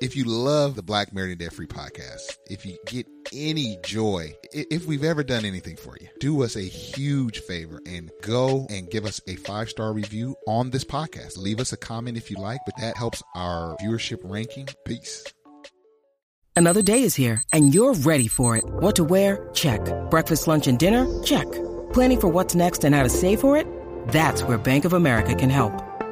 If you love the Black Married and Debt Free podcast, if you get any joy, if we've ever done anything for you, do us a huge favor and go and give us a five star review on this podcast. Leave us a comment if you like, but that helps our viewership ranking. Peace. Another day is here and you're ready for it. What to wear? Check. Breakfast, lunch, and dinner? Check. Planning for what's next and how to save for it? That's where Bank of America can help.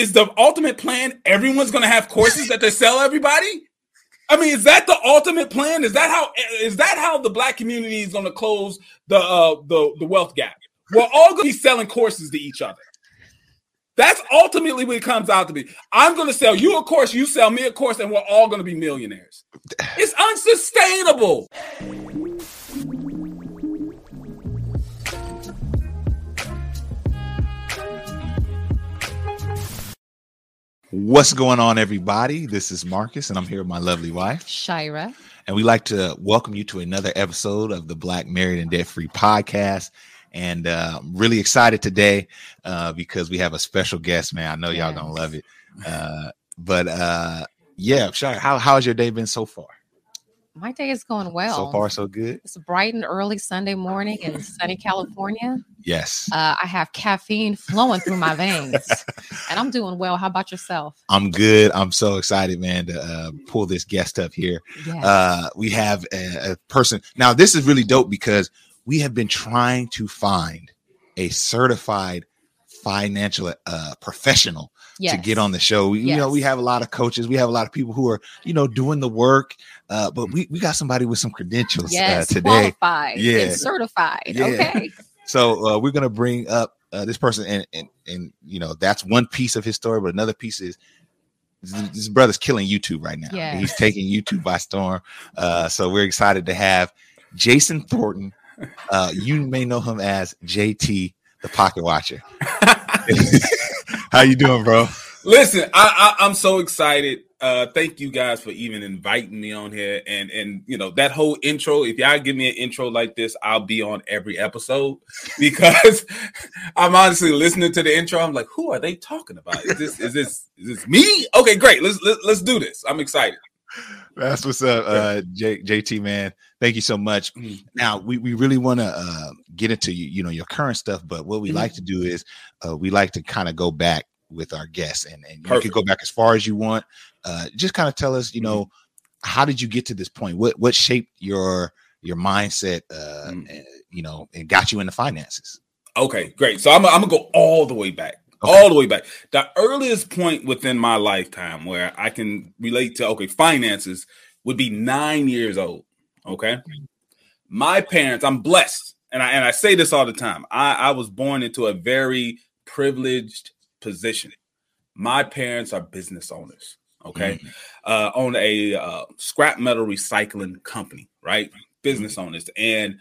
is the ultimate plan everyone's going to have courses that they sell everybody? I mean, is that the ultimate plan? Is that how is that how the black community is going to close the uh, the the wealth gap? We're all going to be selling courses to each other. That's ultimately what it comes out to be. I'm going to sell you a course, you sell me a course, and we're all going to be millionaires. It's unsustainable. What's going on, everybody? This is Marcus, and I'm here with my lovely wife, Shira. And we'd like to welcome you to another episode of the Black Married and Debt Free podcast. And uh, I'm really excited today uh, because we have a special guest, man. I know y'all gonna love it. Uh, but uh, yeah, Shira, how how's your day been so far? My day is going well. So far, so good. It's bright and early Sunday morning in sunny California. Yes. Uh, I have caffeine flowing through my veins, and I'm doing well. How about yourself? I'm good. I'm so excited, man, to uh, pull this guest up here. Yes. Uh, we have a, a person. Now, this is really dope because we have been trying to find a certified financial uh, professional yes. to get on the show. We, yes. You know, we have a lot of coaches, we have a lot of people who are, you know, doing the work. Uh, but we, we got somebody with some credentials uh, yes, uh, today. Qualified, yeah, certified. Yeah. Okay. So uh, we're gonna bring up uh, this person, and, and and you know that's one piece of his story, but another piece is this brother's killing YouTube right now. Yeah. He's taking YouTube by storm. Uh, so we're excited to have Jason Thornton. Uh, you may know him as JT, the Pocket Watcher. How you doing, bro? Listen, I, I, I'm so excited. Uh thank you guys for even inviting me on here. And and you know that whole intro if y'all give me an intro like this i'll be on every episode because i'm honestly listening to the intro. I'm like who are they talking about? Is this is this is this me? Okay great. Let's let's, let's do this. I'm excited that's what's up uh J- jt man thank you so much mm. now we, we really want to uh get into you you know your current stuff but what we mm-hmm. like to do is uh we like to kind of go back with our guests and, and you can go back as far as you want uh, just kind of tell us, you know, mm-hmm. how did you get to this point? What what shaped your your mindset, uh, mm. and, you know, and got you into finances? Okay, great. So I'm, I'm gonna go all the way back. Okay. All the way back. The earliest point within my lifetime where I can relate to okay, finances would be nine years old. Okay. My parents, I'm blessed, and I and I say this all the time. I, I was born into a very privileged position. My parents are business owners okay, mm-hmm. uh, own a uh, scrap metal recycling company, right? Business mm-hmm. owners. And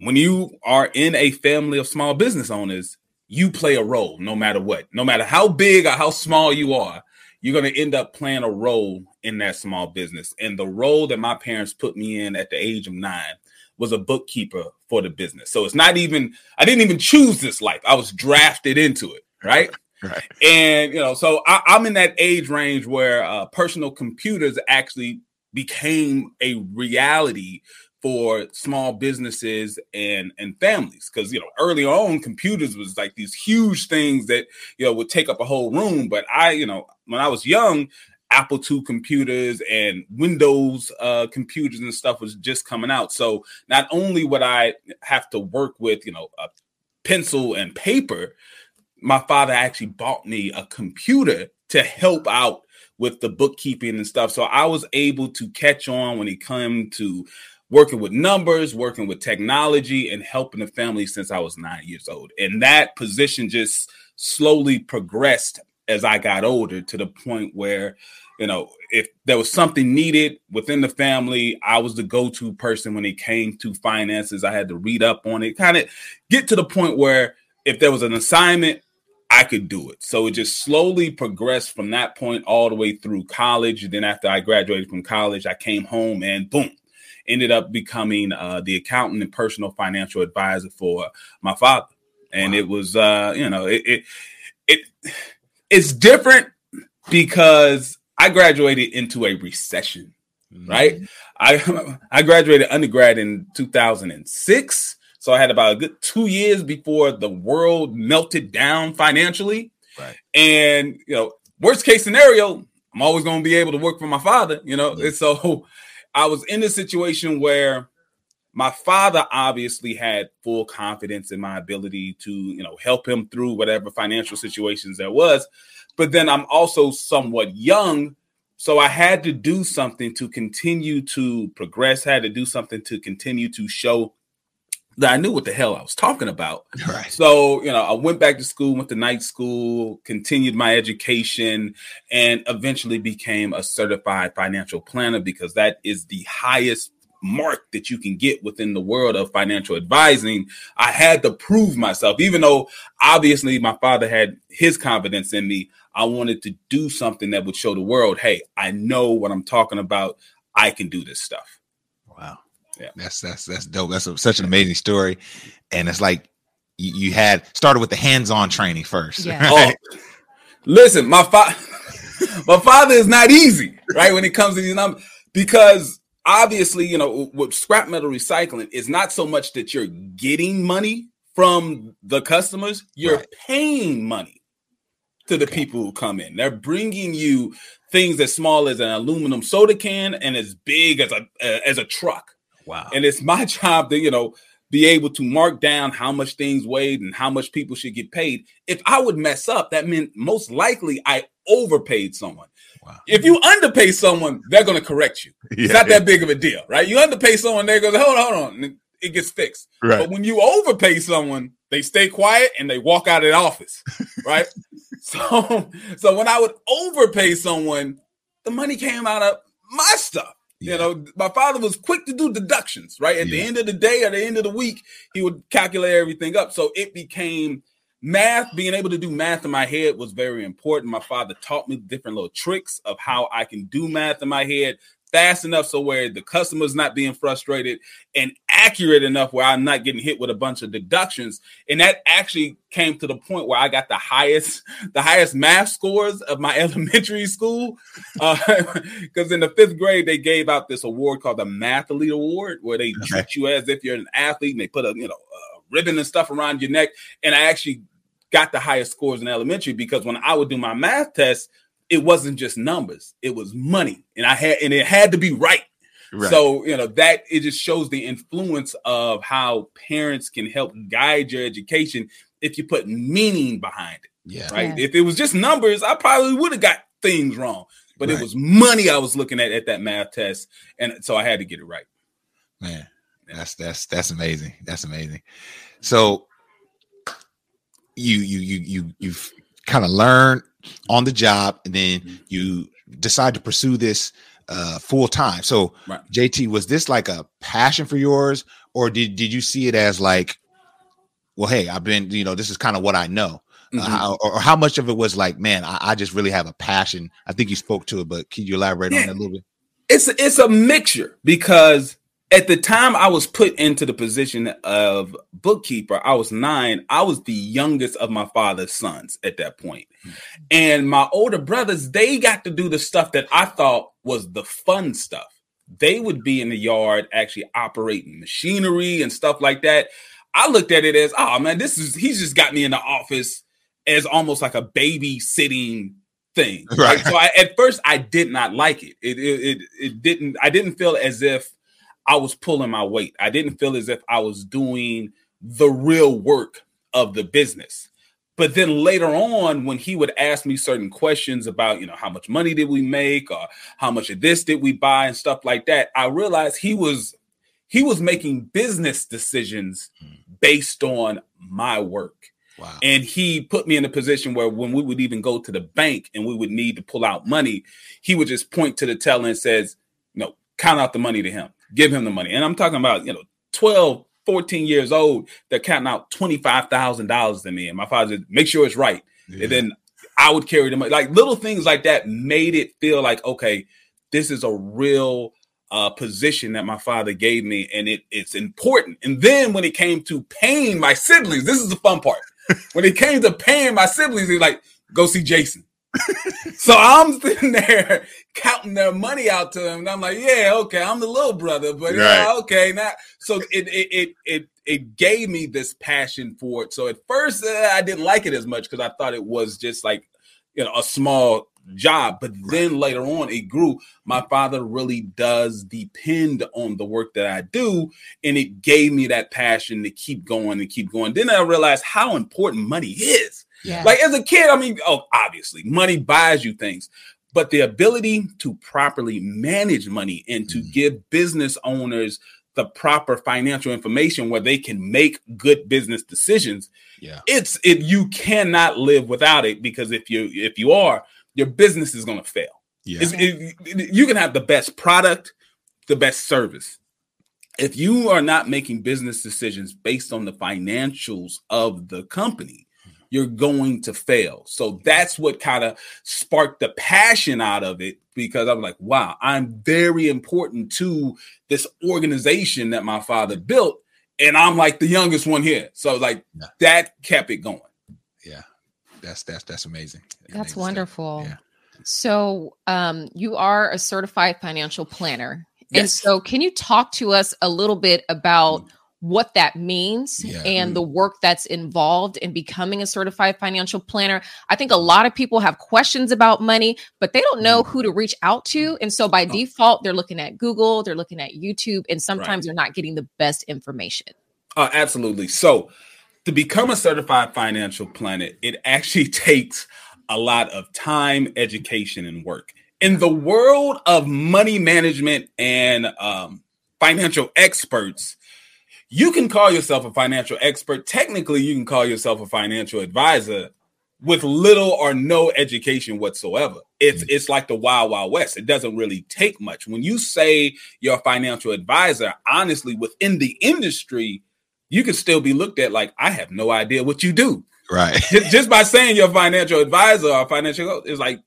when you are in a family of small business owners, you play a role no matter what, no matter how big or how small you are, you're going to end up playing a role in that small business. And the role that my parents put me in at the age of nine was a bookkeeper for the business. So it's not even, I didn't even choose this life. I was drafted into it, right? Right. And you know, so I, am in that age range where uh, personal computers actually became a reality for small businesses and and families. Because you know early on computers was like these huge things that you know would take up a whole room. But i you know when i was young apple ii computers and windows uh, computers and stuff was just coming out. So not only would i have to work with you know a pencil and paper my father actually bought me a computer to help out with the bookkeeping and stuff. So I was able to catch on when it came to working with numbers, working with technology, and helping the family since I was nine years old. And that position just slowly progressed as I got older to the point where, you know, if there was something needed within the family, I was the go to person when it came to finances. I had to read up on it, kind of get to the point where if there was an assignment, I could do it. So it just slowly progressed from that point all the way through college. And Then after I graduated from college, I came home and boom, ended up becoming uh, the accountant and personal financial advisor for my father. And wow. it was, uh, you know, it, it it it's different because I graduated into a recession, mm-hmm. right? I I graduated undergrad in 2006 so I had about a good two years before the world melted down financially. Right. And you know, worst case scenario, I'm always going to be able to work for my father. You know, and so I was in a situation where my father obviously had full confidence in my ability to you know help him through whatever financial situations there was. But then i'm also somewhat young so i had to do something to continue to progress had to do something to continue to show that I knew what the hell I was talking about. Right. So, you know, I went back to school, went to night school, continued my education, and eventually became a certified financial planner because that is the highest mark that you can get within the world of financial advising. I had to prove myself, even though obviously my father had his confidence in me. I wanted to do something that would show the world, hey, I know what I'm talking about. I can do this stuff. Wow. Yeah, that's that's that's dope. That's a, such an amazing story, and it's like you, you, had started with the hands-on training first. Yeah. Right? Oh, listen, my father, my father is not easy, right? When it comes to these numbers, because obviously, you know, with scrap metal recycling, it's not so much that you're getting money from the customers; you're right. paying money to the okay. people who come in. They're bringing you things as small as an aluminum soda can and as big as a uh, as a truck Wow. And it's my job to, you know, be able to mark down how much things weighed and how much people should get paid. If I would mess up, that meant most likely I overpaid someone. Wow. If you underpay someone, they're going to correct you. Yeah, it's not that big of a deal, right? You underpay someone, they're going to hold on, hold on. It gets fixed. Right. But when you overpay someone, they stay quiet and they walk out of the office, right? so, so when I would overpay someone, the money came out of my stuff. Yeah. You know, my father was quick to do deductions, right? At yeah. the end of the day, at the end of the week, he would calculate everything up. So it became math, being able to do math in my head was very important. My father taught me different little tricks of how I can do math in my head fast enough so where the customer's not being frustrated and accurate enough where I'm not getting hit with a bunch of deductions. And that actually came to the point where I got the highest, the highest math scores of my elementary school. Because uh, in the fifth grade, they gave out this award called the Mathlete Award, where they okay. treat you as if you're an athlete and they put a you know a ribbon and stuff around your neck. And I actually got the highest scores in elementary because when I would do my math test, it wasn't just numbers, it was money. And I had and it had to be right. Right. So, you know, that it just shows the influence of how parents can help guide your education if you put meaning behind it. Yeah. Right. Yeah. If it was just numbers, I probably would have got things wrong. But right. it was money I was looking at at that math test. And so I had to get it right. Man, that's that's that's amazing. That's amazing. So you you you you you've kind of learned on the job and then mm-hmm. you decide to pursue this uh, full time. So, right. JT, was this like a passion for yours, or did did you see it as like, well, hey, I've been, you know, this is kind of what I know, uh, mm-hmm. uh, how, or, how much of it was like, man, I, I, just really have a passion. I think you spoke to it, but can you elaborate yeah. on that a little bit? It's it's a mixture because at the time I was put into the position of bookkeeper, I was nine. I was the youngest of my father's sons at that point. Mm-hmm. And my older brothers, they got to do the stuff that I thought was the fun stuff. They would be in the yard actually operating machinery and stuff like that. I looked at it as, oh man, this is he's just got me in the office as almost like a babysitting thing. Right. right? So I, at first I did not like it. It, it. it it didn't I didn't feel as if I was pulling my weight. I didn't feel as if I was doing the real work of the business. but then later on, when he would ask me certain questions about, you know, how much money did we make or how much of this did we buy and stuff like that, I realized he was he was making business decisions hmm. based on my work. Wow. And he put me in a position where when we would even go to the bank and we would need to pull out money, he would just point to the teller and says, "No, count out the money to him. Give him the money." And I'm talking about, you know, 12, 14 years old, they're counting out $25,000 to me. And my father said, make sure it's right. Yeah. And then I would carry them. Like little things like that made it feel like, okay, this is a real uh, position that my father gave me, and it, it's important. And then when it came to paying my siblings, this is the fun part. when it came to paying my siblings, he's like, go see Jason. so I'm sitting there counting their money out to them, and I'm like, "Yeah, okay, I'm the little brother, but yeah, okay." Now, so it it it it it gave me this passion for it. So at first, uh, I didn't like it as much because I thought it was just like you know a small job, but then later on, it grew. My father really does depend on the work that I do, and it gave me that passion to keep going and keep going. Then I realized how important money is. Yeah. Like as a kid, I mean, oh, obviously, money buys you things, but the ability to properly manage money and to Mhm. give business owners the proper financial information where they can make good business decisions, Yeah. it's it you cannot live without it because if you if you are, your business is going to fail. Yeah. It's- it- it- you can have the best product, the best service. If you are not making business decisions based on the financials of the company, you're going to fail. So that's what kind of sparked the passion out of it because I'm like, wow, I'm very important to this organization that my father built. And I'm like the youngest one here. So, like, Yeah. that kept it going. Yeah. That's that's that's amazing. That's Amazing wonderful. Yeah. So, um, you are a certified financial planner. And so, can you talk to us a little bit about what that means Yeah. and the work that's involved in becoming a certified financial planner? I think a lot of people have questions about money, but they don't know who to reach out to. And so, by Oh. default, they're looking at Google, they're looking at YouTube, and sometimes they're not getting the best information. Uh, absolutely. So, to become a certified financial planner, it actually takes a lot of time, education, and work. In the world of money management and um, financial experts, you can call yourself a financial expert. Technically, you can call yourself a financial advisor with little or no education whatsoever. It's mm. it's like the wild wild west. It doesn't really take much. When you say you're a financial advisor, honestly, within the industry, you can still be looked at like I have no idea what you do. Right. Just, just by saying you're a financial advisor or financial it's like,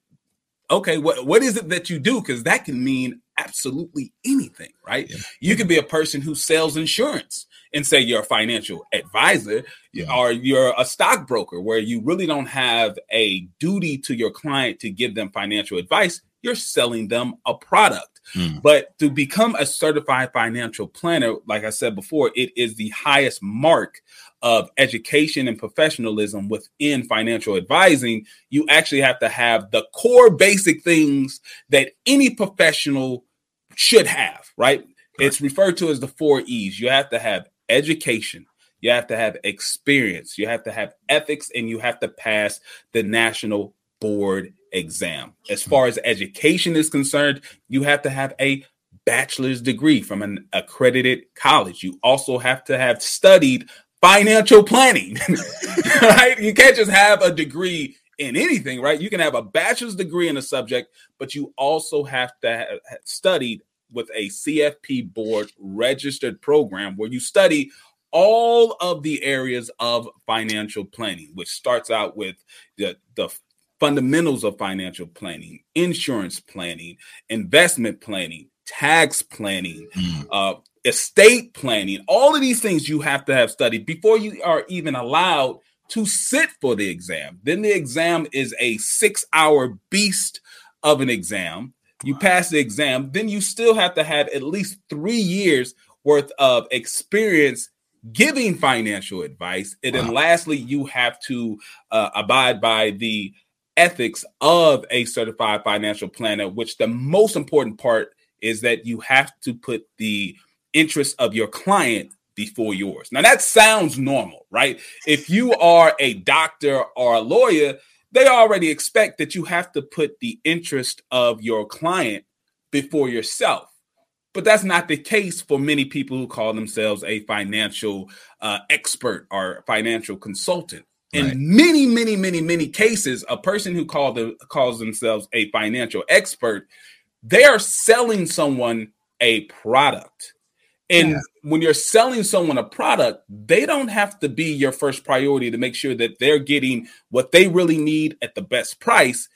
okay, what what is it that you do? Because that can mean absolutely anything, right? Yeah. You could be a person who sells insurance and say you're a financial advisor, Yeah. or you're a stockbroker where you really don't have a duty to your client to give them financial advice. You're selling them a product. Mm. But to become a certified financial planner, like I said before, it is the highest mark of education and professionalism within financial advising. You actually have to have the core basic things that any professional should have, right? It's referred to as the four E's. You have to have education, you have to have experience, you have to have ethics, and you have to pass the national board exam. As far as education is concerned, you have to have a bachelor's degree from an accredited college. You also have to have studied financial planning, right? You can't just have a degree in anything, right? You can have a bachelor's degree in a subject, but you also have to have studied with a CFP board registered program where you study all of the areas of financial planning, which starts out with the, the fundamentals of financial planning, insurance planning, investment planning, tax planning, Mm. uh, estate planning. All of these things you have to have studied before you are even allowed to sit for the exam. Then the exam is a six hour beast of an exam. You pass the exam, then you still have to have at least three years worth of experience giving financial advice. And then Wow. lastly, you have to uh, abide by the ethics of a certified financial planner, which the most important part is that you have to put the interest of your client before yours. Now that sounds normal, right? If you are a doctor or a lawyer, they already expect that you have to put the interest of your client before yourself. But that's not the case for many people who call themselves a financial uh, expert or financial consultant. In many, many, many, many cases, a person who call the, calls themselves a financial expert, they are selling someone a product. And yeah. when you're selling someone a product, they don't have to be your first priority to make sure that they're getting what they really need at the best price.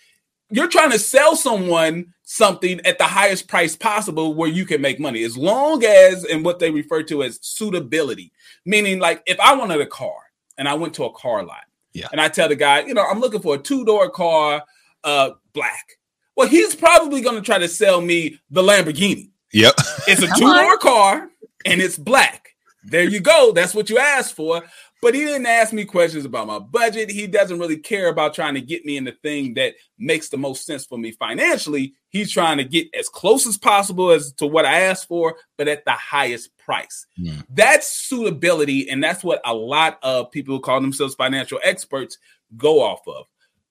You're trying to sell someone something at the highest price possible where you can make money, as long as, and what they refer to as suitability, meaning like if I wanted a car and I went to a car lot, yeah, and I tell the guy, you know, I'm looking for a two door car, uh, black. Well, he's probably going to try to sell me the Lamborghini. Yep, it's a two door car and it's black. There you go. That's what you asked for. But he didn't ask me questions about my budget. He doesn't really care about trying to get me in the thing that makes the most sense for me financially. He's trying to get as close as possible as to what I asked for, but at the highest price. Yeah. That's suitability. And that's what a lot of people who call themselves financial experts go off of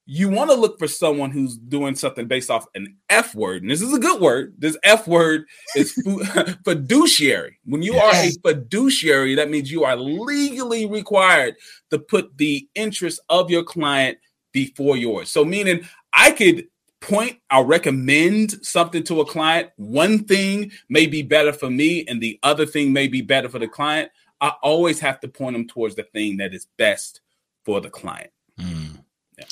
you want to look for someone who's doing something based off an F word. And this is a good word. This F word is fiduciary. When you are a fiduciary, that means you are legally required to put the interest of your client before yours. So, meaning I could point, I'll recommend something to a client. One thing may be better for me, and the other thing may be better for the client. I always have to point them towards the thing that is best for the client. Mm. Yeah.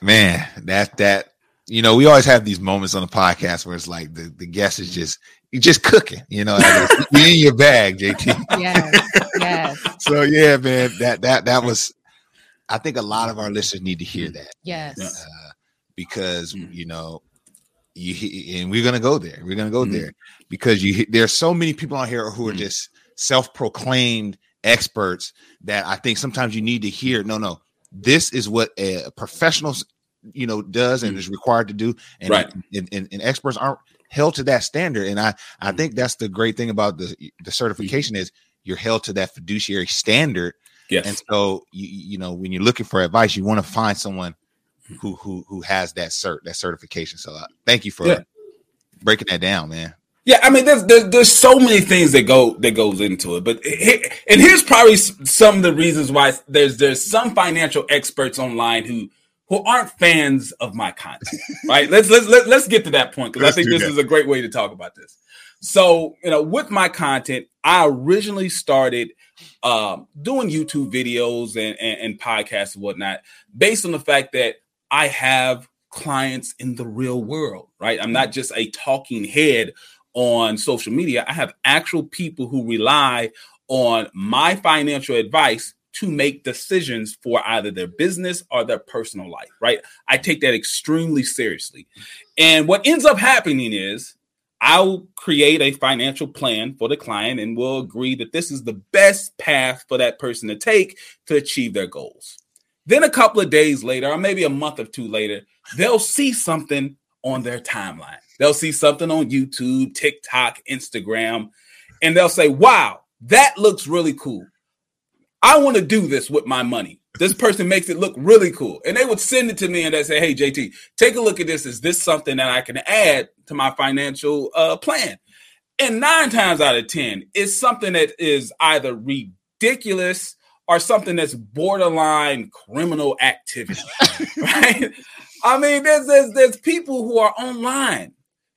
Man, that that you know, we always have these moments on the podcast where it's like the, the guest is just you just cooking, you know, you in your bag, JT. Yes, yes. so yeah, man, that that that was I think a lot of our listeners need to hear that. Yes. Uh, because mm. you know, you and we're gonna go there. We're gonna go mm-hmm. there because you there's so many people out here who are mm-hmm. just self-proclaimed experts that I think sometimes you need to hear. No, no, this is what a professional you know does and mm. is required to do and, right. and, and, and, experts aren't held to that standard and i i mm. think that's the great thing about the the certification is you're held to that fiduciary standard yes. and so you, you know when you're looking for advice you want to find someone mm. who who who has that cert that certification so uh, thank you for yeah. breaking that down man yeah, I mean, there's, there's, there's so many things that go that goes into it, but and here's probably some of the reasons why there's there's some financial experts online who who aren't fans of my content, right? let's let's let, us let us get to that point because I think this that. is a great way to talk about this. So, you know, with my content, I originally started um, doing YouTube videos and, and, and podcasts and whatnot based on the fact that I have clients in the real world, right? I'm not just a talking head on social media. I have actual people who rely on my financial advice to make decisions for either their business or their personal life, right? I take that extremely seriously. And what ends up happening is I'll create a financial plan for the client and we'll agree that this is the best path for that person to take to achieve their goals. Then a couple of days later, or maybe a month or two later, they'll see something on their timeline. They'll see something on YouTube, TikTok, Instagram, and they'll say, Wow, that looks really cool. I want to do this with my money. This person makes it look really cool. And they would send it to me and they say, Hey, JT, take a look at this. Is this something that I can add to my financial uh, plan? And nine times out of 10, it's something that is either ridiculous or something that's borderline criminal activity, right? I mean, there's, there's there's people who are online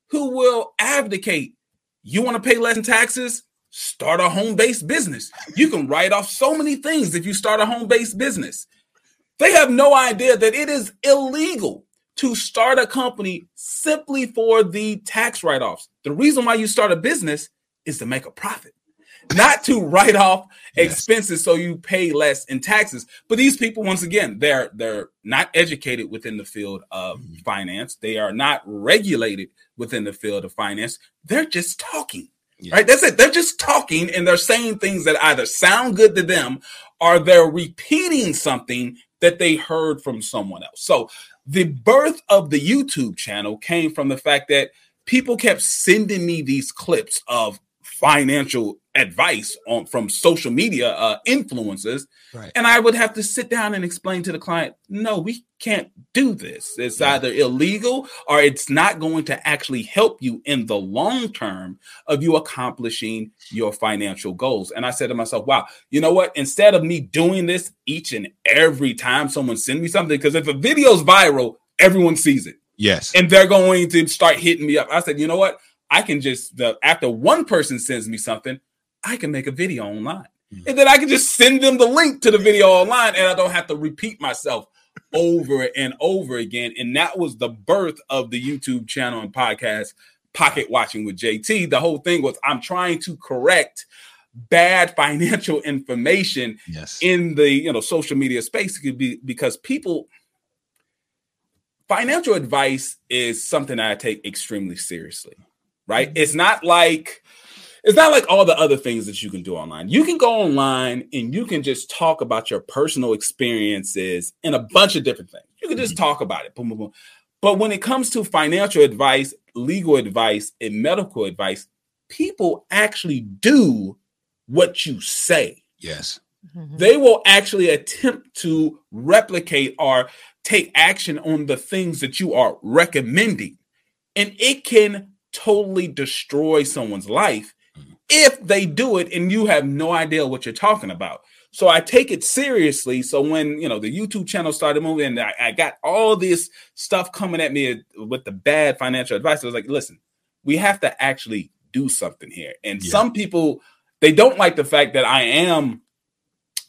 who will abdicate. You want to pay less in taxes? Start a home-based business. You can write off so many things if you start a home-based business. They have no idea that it is illegal to start a company simply for the tax write-offs. The reason why you start a business is to make a profit not to write off yes. expenses so you pay less in taxes. But these people, once again, they're they're not educated within the field of mm-hmm. finance. They are not regulated within the field of finance. They're just talking. Right? That's it. They're just talking and they're saying things that either sound good to them or they're repeating something that they heard from someone else. So the birth of the YouTube channel came from the fact that people kept sending me these clips of financial advice on from social media uh, influencers, right. and I would have to sit down and explain to the client, no, we can't do this. It's yeah. either illegal or it's not going to actually help you in the long term of you accomplishing your financial goals. And I said to myself, wow, you know what? Instead of me doing this each and every time someone sends me something, because if a video's viral, everyone sees it. Yes. And they're going to start hitting me up. I said, you know what? I can just the, after one person sends me something, I can make a video online. Mm-hmm. And then I can just send them the link to the video online and I don't have to repeat myself over and over again. And that was the birth of the YouTube channel and podcast, Pocket Watching with JT. The whole thing was I'm trying to correct bad financial information yes. in the you know social media space because people financial advice is something I take extremely seriously right? It's not like it's not like all the other things that you can do online. You can go online and you can just talk about your personal experiences and a bunch of different things. You can just mm-hmm. talk about it. Boom, boom, boom. But when it comes to financial advice, legal advice, and medical advice, people actually do what you say. Yes. Mm-hmm. They will actually attempt to replicate or take action on the things that you are recommending. And it can totally destroy someone's life mm-hmm. if they do it and you have no idea what you're talking about. So I take it seriously. So when you know the YouTube channel started moving, and I, I got all this stuff coming at me with the bad financial advice, I was like, listen, we have to actually do something here. And yeah. some people they don't like the fact that I am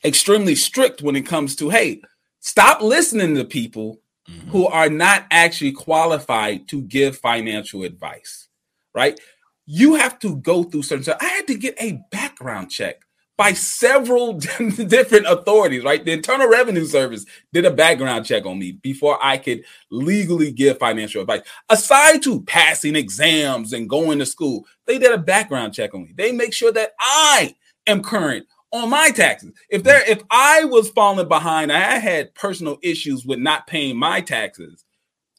extremely strict when it comes to hey, stop listening to people mm-hmm. who are not actually qualified to give financial advice right? You have to go through certain stuff. I had to get a background check by several different authorities, right? The Internal Revenue Service did a background check on me before I could legally give financial advice. Aside to passing exams and going to school, they did a background check on me. They make sure that I am current on my taxes. If there if I was falling behind, I had personal issues with not paying my taxes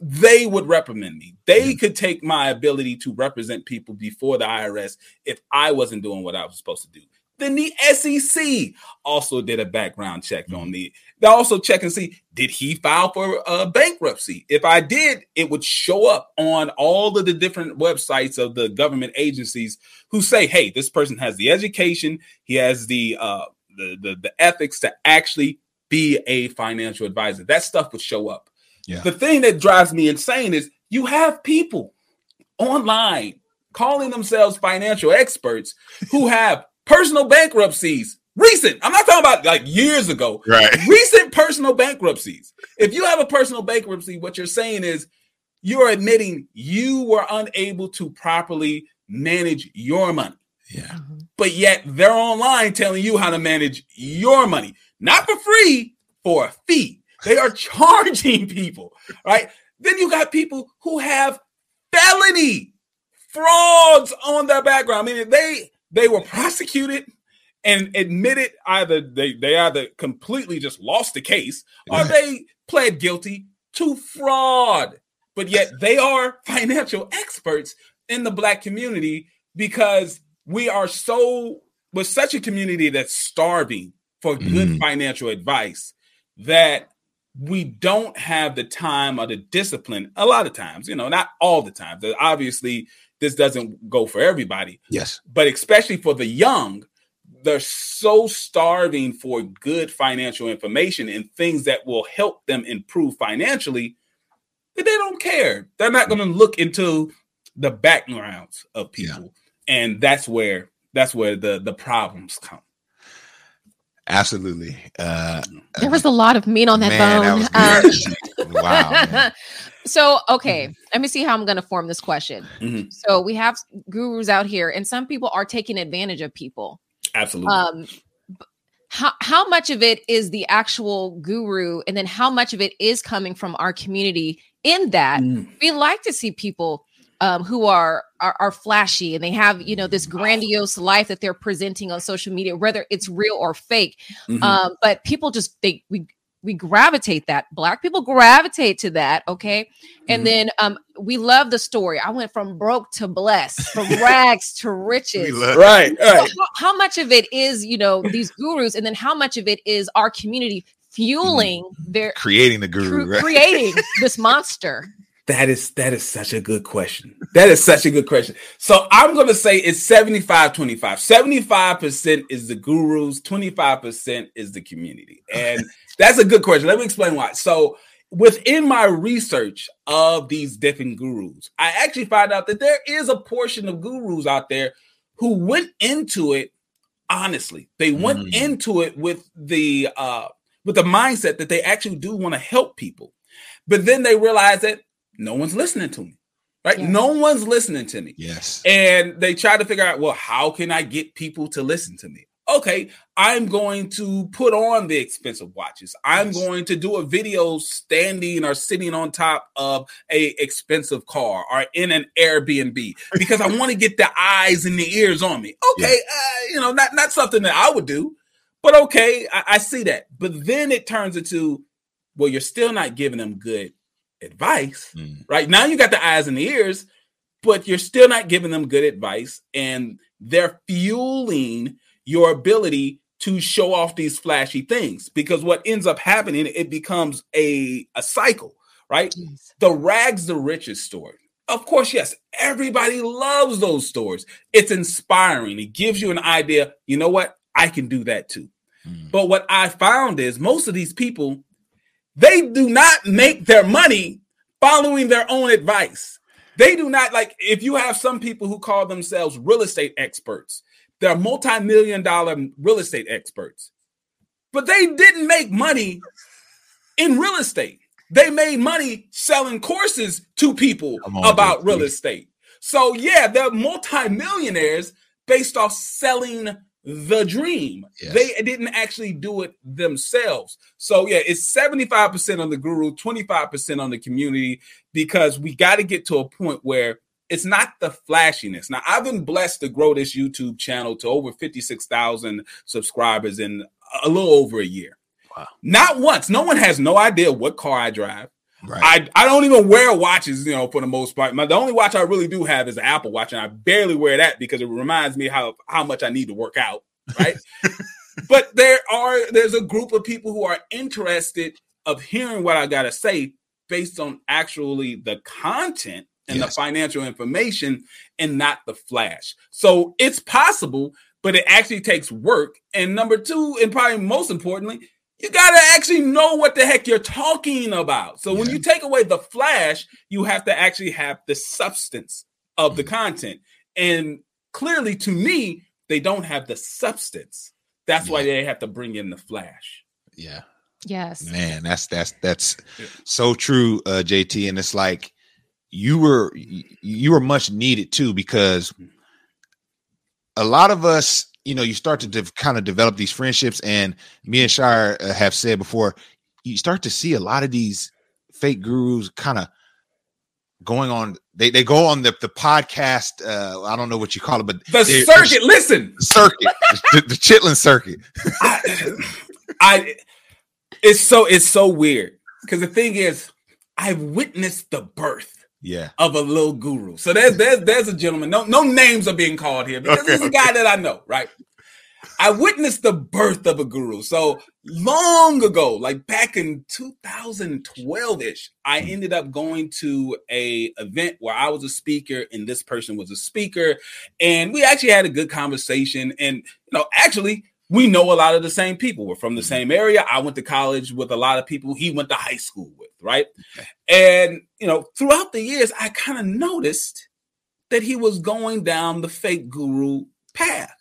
they would reprimand me. They could take my ability to represent people before the IRS if I wasn't doing what I was supposed to do. Then the SEC also did a background check on me. They also check and see did he file for a bankruptcy? If I did, it would show up on all of the different websites of the government agencies who say, "Hey, this person has the education, he has the uh, the, the the ethics to actually be a financial advisor." That stuff would show up. Yeah. The thing that drives me insane is you have people online calling themselves financial experts who have personal bankruptcies. Recent. I'm not talking about like years ago. Right. Recent personal bankruptcies. If you have a personal bankruptcy, what you're saying is you're admitting you were unable to properly manage your money. Yeah. Mm-hmm. But yet they're online telling you how to manage your money, not for free, for a fee. They are charging people, right? Then you got people who have felony frauds on their background. I mean, they they were prosecuted and admitted either they they either completely just lost the case or they pled guilty to fraud. But yet they are financial experts in the black community because we are so we're such a community that's starving for good mm. financial advice that we don't have the time or the discipline a lot of times, you know, not all the time. Obviously, this doesn't go for everybody. Yes. But especially for the young, they're so starving for good financial information and things that will help them improve financially that they don't care. They're not going to look into the backgrounds of people. Yeah. And that's where that's where the the problems come. Absolutely. Uh, there was a lot of meat on that man, bone. That um, wow. so, okay, mm-hmm. let me see how I'm going to form this question. Mm-hmm. So, we have gurus out here, and some people are taking advantage of people. Absolutely. Um, how, how much of it is the actual guru, and then how much of it is coming from our community? In that, mm. we like to see people um, who are, are, are flashy and they have you know this grandiose life that they're presenting on social media, whether it's real or fake. Mm-hmm. Um, but people just they we we gravitate that black people gravitate to that okay and mm-hmm. then um we love the story i went from broke to blessed from rags to riches right, right. So how, how, much of it is you know these gurus and then how much of it is our community fueling mm-hmm. their creating the guru right? creating this monster that is that is such a good question. That is such a good question. So I'm going to say it's 75 25. 75% is the gurus, 25% is the community. And that's a good question. Let me explain why. So within my research of these different gurus, I actually found out that there is a portion of gurus out there who went into it honestly. They went mm. into it with the uh with the mindset that they actually do want to help people. But then they realize that no one's listening to me right? Yeah. no one's listening to me. Yes. And they try to figure out well how can i get people to listen to me? Okay i'm going to put on the expensive watches. I'm yes. going to do a video standing or sitting on top of a expensive car or in an airbnb because i want to get the eyes and the ears on me. Okay yeah. uh, you know not, not something that i would do but okay I, I see that. But then it turns into well you're still not giving them good advice, mm. right? Now you got the eyes and the ears, but you're still not giving them good advice, and they're fueling your ability to show off these flashy things because what ends up happening it becomes a a cycle right yes. the rags the riches story of course yes everybody loves those stories it's inspiring it gives you an idea you know what i can do that too mm. but what i found is most of these people they do not make their money following their own advice. They do not like if you have some people who call themselves real estate experts, they're multi-million dollar real estate experts. But they didn't make money in real estate. They made money selling courses to people on, about dude, real estate. So yeah, they're multi-millionaires based off selling the dream. Yes. They didn't actually do it themselves. So yeah, it's 75% on the guru, 25% on the community because we got to get to a point where it's not the flashiness. Now, I've been blessed to grow this YouTube channel to over 56,000 subscribers in a little over a year. Wow. Not once. No one has no idea what car I drive. Right. I, I don't even wear watches, you know, for the most part. My, the only watch I really do have is an Apple Watch, and I barely wear that because it reminds me how how much I need to work out. Right. but there are there's a group of people who are interested of hearing what I gotta say based on actually the content and yes. the financial information and not the flash. So it's possible, but it actually takes work. And number two, and probably most importantly, you got to actually know what the heck you're talking about. So yeah. when you take away the flash, you have to actually have the substance of the mm-hmm. content. And clearly, to me, they don't have the substance. That's yeah. why they have to bring in the flash. Yeah. Yes. Man, that's that's that's so true, uh, JT. And it's like you were you were much needed too because mm-hmm. a lot of us you know, you start to de- kind of develop these friendships. And me and Shira uh, have said before, you start to see a lot of these fake gurus kind of going on. They they go on the the podcast. Uh, I don't know what you call it, but the circuit. Listen, circuit, the, the Chitlin circuit. I, I, it's so it's so weird because the thing is, I've witnessed the birth yeah of a little guru. So there's there's there's a gentleman. No no names are being called here because okay, he's a guy that I know, right? I witnessed the birth of a guru. So long ago, like back in 2012-ish, I hmm. ended up going to a event where I was a speaker and this person was a speaker and we actually had a good conversation and you know, actually we know a lot of the same people. We're from the mm-hmm. same area. I went to college with a lot of people he went to high school with, right? And, you know, throughout the years, I kind of noticed that he was going down the fake guru path.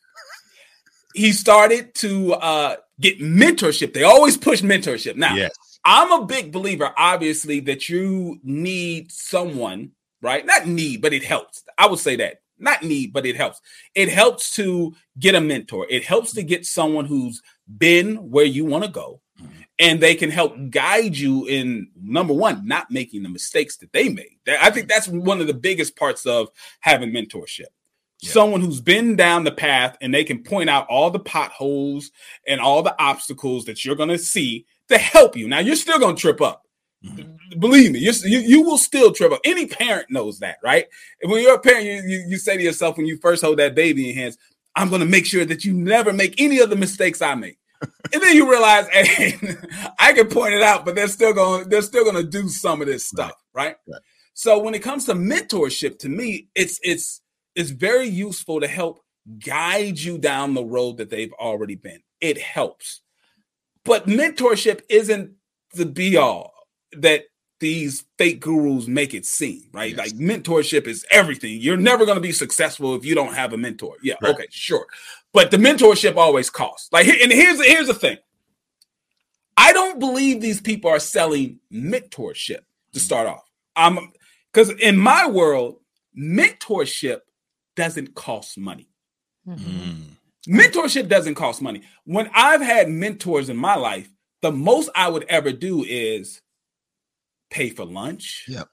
he started to uh, get mentorship. They always push mentorship. Now, yes. I'm a big believer, obviously, that you need someone, right? Not need, but it helps. I would say that not need, but it helps. It helps to get a mentor. It helps to get someone who's been where you want to go mm-hmm. and they can help guide you in number one, not making the mistakes that they made. I think that's one of the biggest parts of having mentorship. Yeah. Someone who's been down the path and they can point out all the potholes and all the obstacles that you're going to see to help you. Now you're still gonna trip up. Believe me, you, you will still trip up. Any parent knows that, right? When you're a parent, you, you, you say to yourself when you first hold that baby in hands, I'm gonna make sure that you never make any of the mistakes I make. and then you realize, hey, I can point it out, but they're still going, they're still gonna do some of this stuff, right? right? right. So when it comes to mentorship, to me, it's it's it's very useful to help guide you down the road that they've already been. It helps. But mentorship isn't the be all that these fake gurus make it seem, right? Yes. Like mentorship is everything. You're never going to be successful if you don't have a mentor. Yeah, right. okay, sure. But the mentorship always costs. Like and here's here's the thing. I don't believe these people are selling mentorship to start off. Um cuz in my world, mentorship doesn't cost money. Mm-hmm. Mentorship doesn't cost money. When I've had mentors in my life, the most I would ever do is pay for lunch. Yep.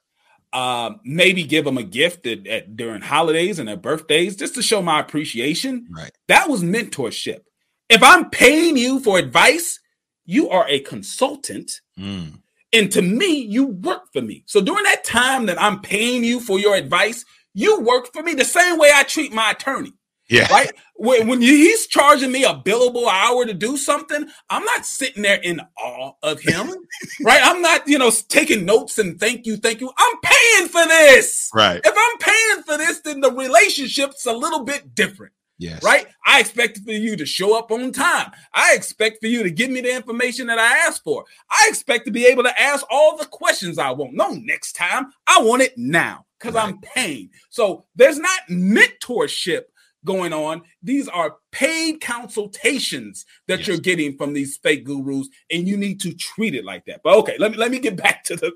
Um, maybe give them a gift at, at, during holidays and their birthdays just to show my appreciation. Right. That was mentorship. If I'm paying you for advice, you are a consultant. Mm. And to me, you work for me. So during that time that I'm paying you for your advice, you work for me the same way I treat my attorney. Yeah. Right. When, when he's charging me a billable hour to do something, I'm not sitting there in awe of him. right. I'm not, you know, taking notes and thank you, thank you. I'm paying for this. Right. If I'm paying for this, then the relationship's a little bit different. Yes. Right? I expect for you to show up on time. I expect for you to give me the information that I asked for. I expect to be able to ask all the questions I want. No, next time. I want it now because right. I'm paying. So there's not mentorship going on. These are paid consultations that yes. you're getting from these fake gurus, and you need to treat it like that. But okay, let me let me get back to the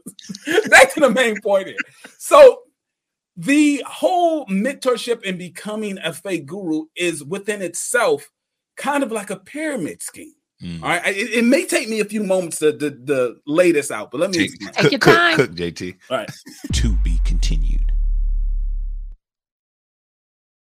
back to the main point here. So the whole mentorship and becoming a fake guru is within itself kind of like a pyramid scheme. Mm. All right. It, it, may take me a few moments to, to, to lay this out, but let me take, your time. Cook, cook, JT. All right. to be continued.